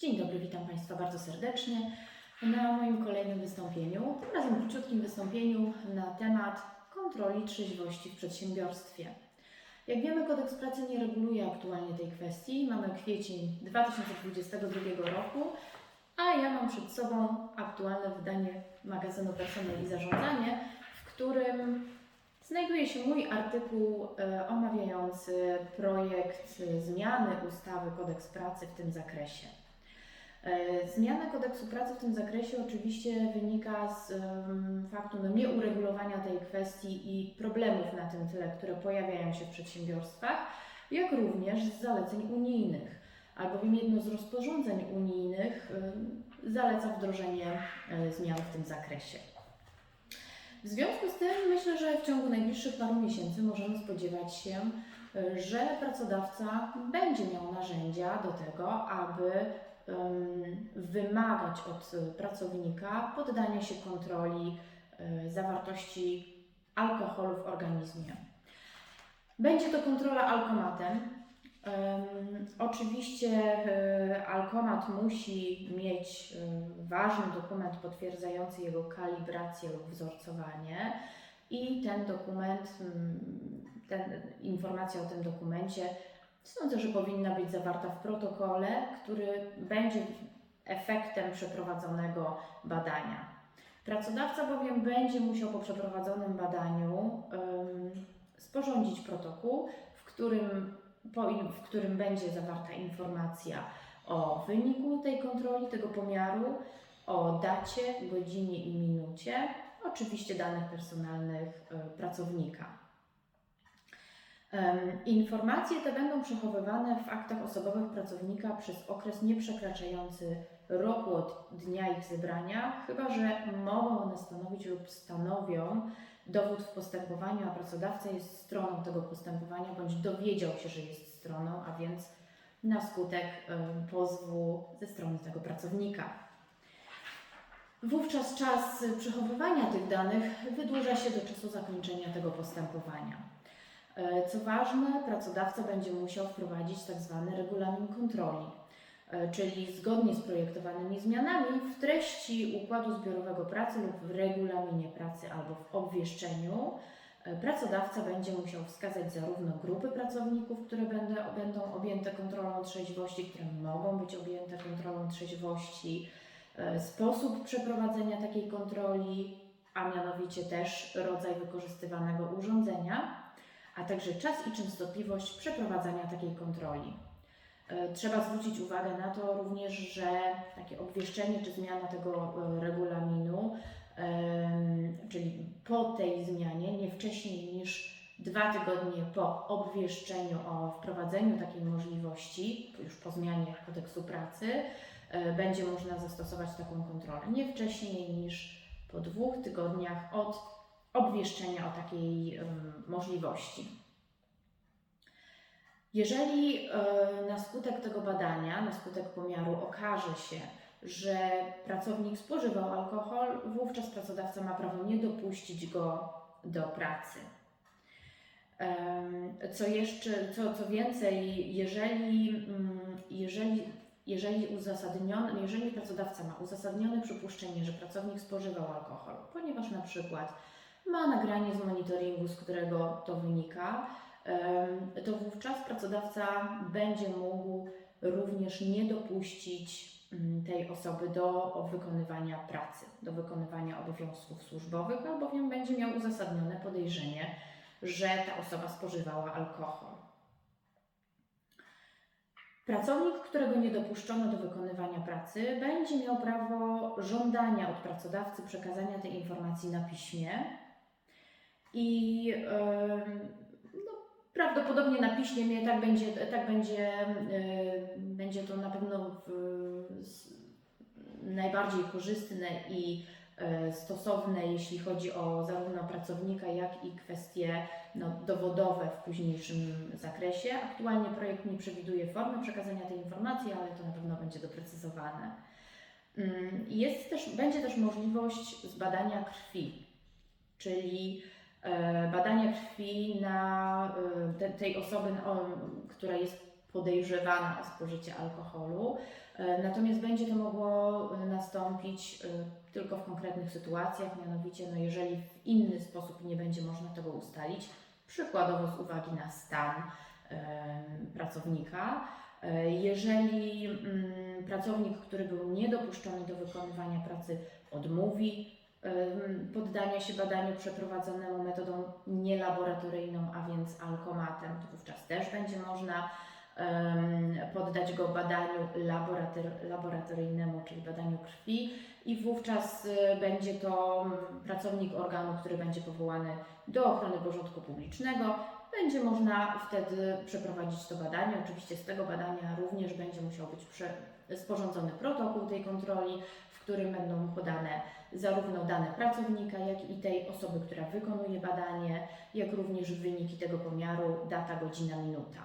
Dzień dobry, witam Państwa bardzo serdecznie na moim kolejnym wystąpieniu. Tym razem króciutkim wystąpieniu na temat kontroli trzeźwości w przedsiębiorstwie. Jak wiemy, kodeks pracy nie reguluje aktualnie tej kwestii. Mamy kwiecień 2022 roku, a ja mam przed sobą aktualne wydanie magazynu Personel i Zarządzanie, w którym znajduje się mój artykuł e, omawiający projekt e, zmiany ustawy kodeks pracy w tym zakresie. E, Zmiana kodeksu pracy w tym zakresie oczywiście wynika z em, faktu no, nieuregulowania tej kwestii i problemów na tym tle, które pojawiają się w przedsiębiorstwach, jak również z zaleceń unijnych, albowiem jedno z rozporządzeń unijnych em, zaleca wdrożenie e, zmian w tym zakresie. W związku z tym myślę, że w ciągu najbliższych paru miesięcy możemy spodziewać się, e, że pracodawca będzie miał narzędzia do tego, aby wymagać od pracownika poddania się kontroli zawartości alkoholu w organizmie. Będzie to kontrola alkomatem. Em, Oczywiście e, alkomat musi mieć e, ważny dokument potwierdzający jego kalibrację lub wzorcowanie i ten dokument, ten, informacja o tym dokumencie Sądzę, że powinna być zawarta w protokole, który będzie efektem przeprowadzonego badania. Pracodawca bowiem będzie musiał po przeprowadzonym badaniu ym, sporządzić protokół, w którym, po, w którym będzie zawarta informacja o wyniku tej kontroli, tego pomiaru, o dacie, godzinie i minucie, oczywiście danych personalnych y, pracownika. Informacje te będą przechowywane w aktach osobowych pracownika przez okres nieprzekraczający roku od dnia ich zebrania, chyba że mogą one stanowić lub stanowią dowód w postępowaniu, a pracodawca jest stroną tego postępowania bądź dowiedział się, że jest stroną, a więc na skutek pozwu ze strony tego pracownika. Wówczas czas przechowywania tych danych wydłuża się do czasu zakończenia tego postępowania. E, Co ważne, pracodawca będzie musiał wprowadzić tak zwany regulamin kontroli, e, czyli zgodnie z projektowanymi zmianami w treści układu zbiorowego pracy lub w regulaminie pracy albo w obwieszczeniu e, pracodawca będzie musiał wskazać zarówno grupy pracowników, które będą, będą objęte kontrolą trzeźwości, które mogą być objęte kontrolą trzeźwości, sposób przeprowadzenia takiej kontroli, a mianowicie też rodzaj wykorzystywanego urządzenia a także czas i częstotliwość przeprowadzania takiej kontroli. E, Trzeba zwrócić uwagę na to również, że takie obwieszczenie czy zmiana tego e, regulaminu, czyli po tej zmianie, nie wcześniej niż dwa tygodnie po obwieszczeniu o wprowadzeniu takiej możliwości, już po zmianie kodeksu pracy, e, będzie można zastosować taką kontrolę. Nie wcześniej niż po dwóch tygodniach od obwieszczenia o takiej możliwości. Jeżeli e, na skutek tego badania, na skutek pomiaru okaże się, że pracownik spożywał alkohol, wówczas pracodawca ma prawo nie dopuścić go do pracy. Co jeszcze, co, co więcej, jeżeli, mm, jeżeli, jeżeli, uzasadniony, jeżeli pracodawca ma uzasadnione przypuszczenie, że pracownik spożywał alkohol, ponieważ na przykład ma nagranie z monitoringu, z którego to wynika, to wówczas pracodawca będzie mógł również nie dopuścić mm, tej osoby do wykonywania pracy, do wykonywania obowiązków służbowych, albowiem będzie miał uzasadnione podejrzenie, że ta osoba spożywała alkohol. Pracownik, którego nie dopuszczono do wykonywania pracy, będzie miał prawo żądania od pracodawcy przekazania tej informacji na piśmie i no, prawdopodobnie na piśmie tak będzie, tak będzie, będzie to na pewno w, najbardziej korzystne i e, stosowne, jeśli chodzi o zarówno pracownika, jak i kwestie no, dowodowe w późniejszym zakresie. Aktualnie projekt nie przewiduje formy przekazania tej informacji, ale to na pewno będzie doprecyzowane. Mm, Jest też, będzie też możliwość zbadania krwi, czyli badania krwi na e, te, tej osoby, która jest podejrzewana o spożycie alkoholu. E, Natomiast będzie to mogło e, nastąpić e, tylko w konkretnych sytuacjach, mianowicie no jeżeli w inny sposób nie będzie można tego ustalić, przykładowo z uwagi na stan e, pracownika. E, Jeżeli mm, pracownik, który był niedopuszczony do wykonywania pracy, odmówi poddania się badaniu przeprowadzonemu metodą nielaboratoryjną, a więc alkomatem, to wówczas też będzie można poddać go badaniu laborator- laboratoryjnemu, czyli badaniu krwi i wówczas y, będzie to mm, pracownik organu, który będzie powołany do ochrony porządku publicznego. Będzie można wtedy przeprowadzić to badanie. Oczywiście z tego badania również będzie musiał być sporządzony protokół tej kontroli, którym będą podane zarówno dane pracownika, jak i tej osoby, która wykonuje badanie, jak również wyniki tego pomiaru, data, godzina, minuta.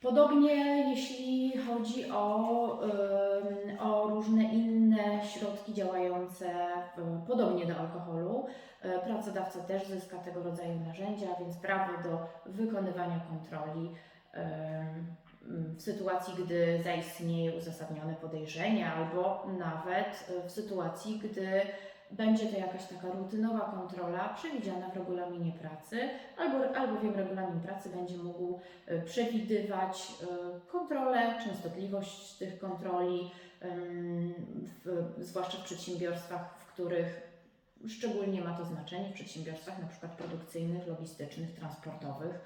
Podobnie jeśli chodzi o, o różne inne środki działające podobnie do alkoholu, e, pracodawca też zyska tego rodzaju narzędzia, więc prawo do wykonywania kontroli w sytuacji, gdy zaistnieje uzasadnione podejrzenie, albo nawet e, w sytuacji, gdy będzie to jakaś taka rutynowa kontrola przewidziana w regulaminie pracy, albo, albowiem regulamin pracy będzie mógł e, przewidywać e, kontrolę, częstotliwość tych kontroli, w, zwłaszcza w przedsiębiorstwach, w których szczególnie ma to znaczenie, w przedsiębiorstwach przykład produkcyjnych, logistycznych, transportowych.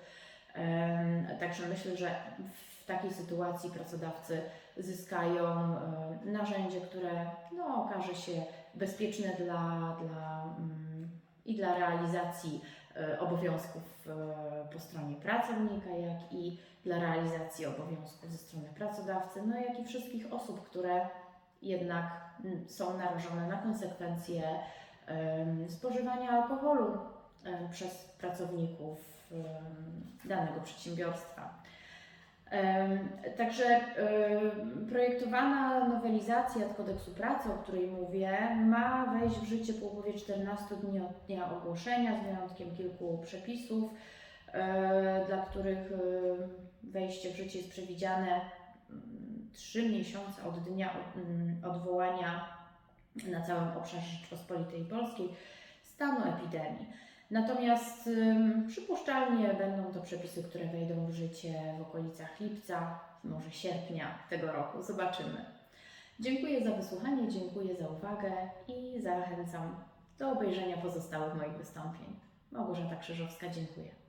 Także myślę, że w takiej sytuacji pracodawcy zyskają e, narzędzie, które no, okaże się bezpieczne dla, dla, mm, i dla realizacji e, obowiązków e, po stronie pracownika, jak i dla realizacji obowiązków ze strony pracodawcy, no jak i wszystkich osób, które jednak mm, są narażone na konsekwencje spożywania alkoholu przez pracowników danego przedsiębiorstwa. Także projektowana nowelizacja kodeksu pracy, o której mówię, ma wejść w życie po upływie 14 dni od dnia ogłoszenia, z wyjątkiem kilku przepisów, e, dla których e, wejście w życie jest przewidziane 3 miesiące od dnia mm, odwołania na całym obszarze Rzeczpospolitej Polskiej stanu epidemii. Natomiast ym, przypuszczalnie będą to przepisy, które wejdą w życie w okolicach lipca, może sierpnia tego roku. Zobaczymy. Dziękuję za wysłuchanie, dziękuję za uwagę i zachęcam do obejrzenia pozostałych moich wystąpień. Małgorzata Krzyżowska, dziękuję.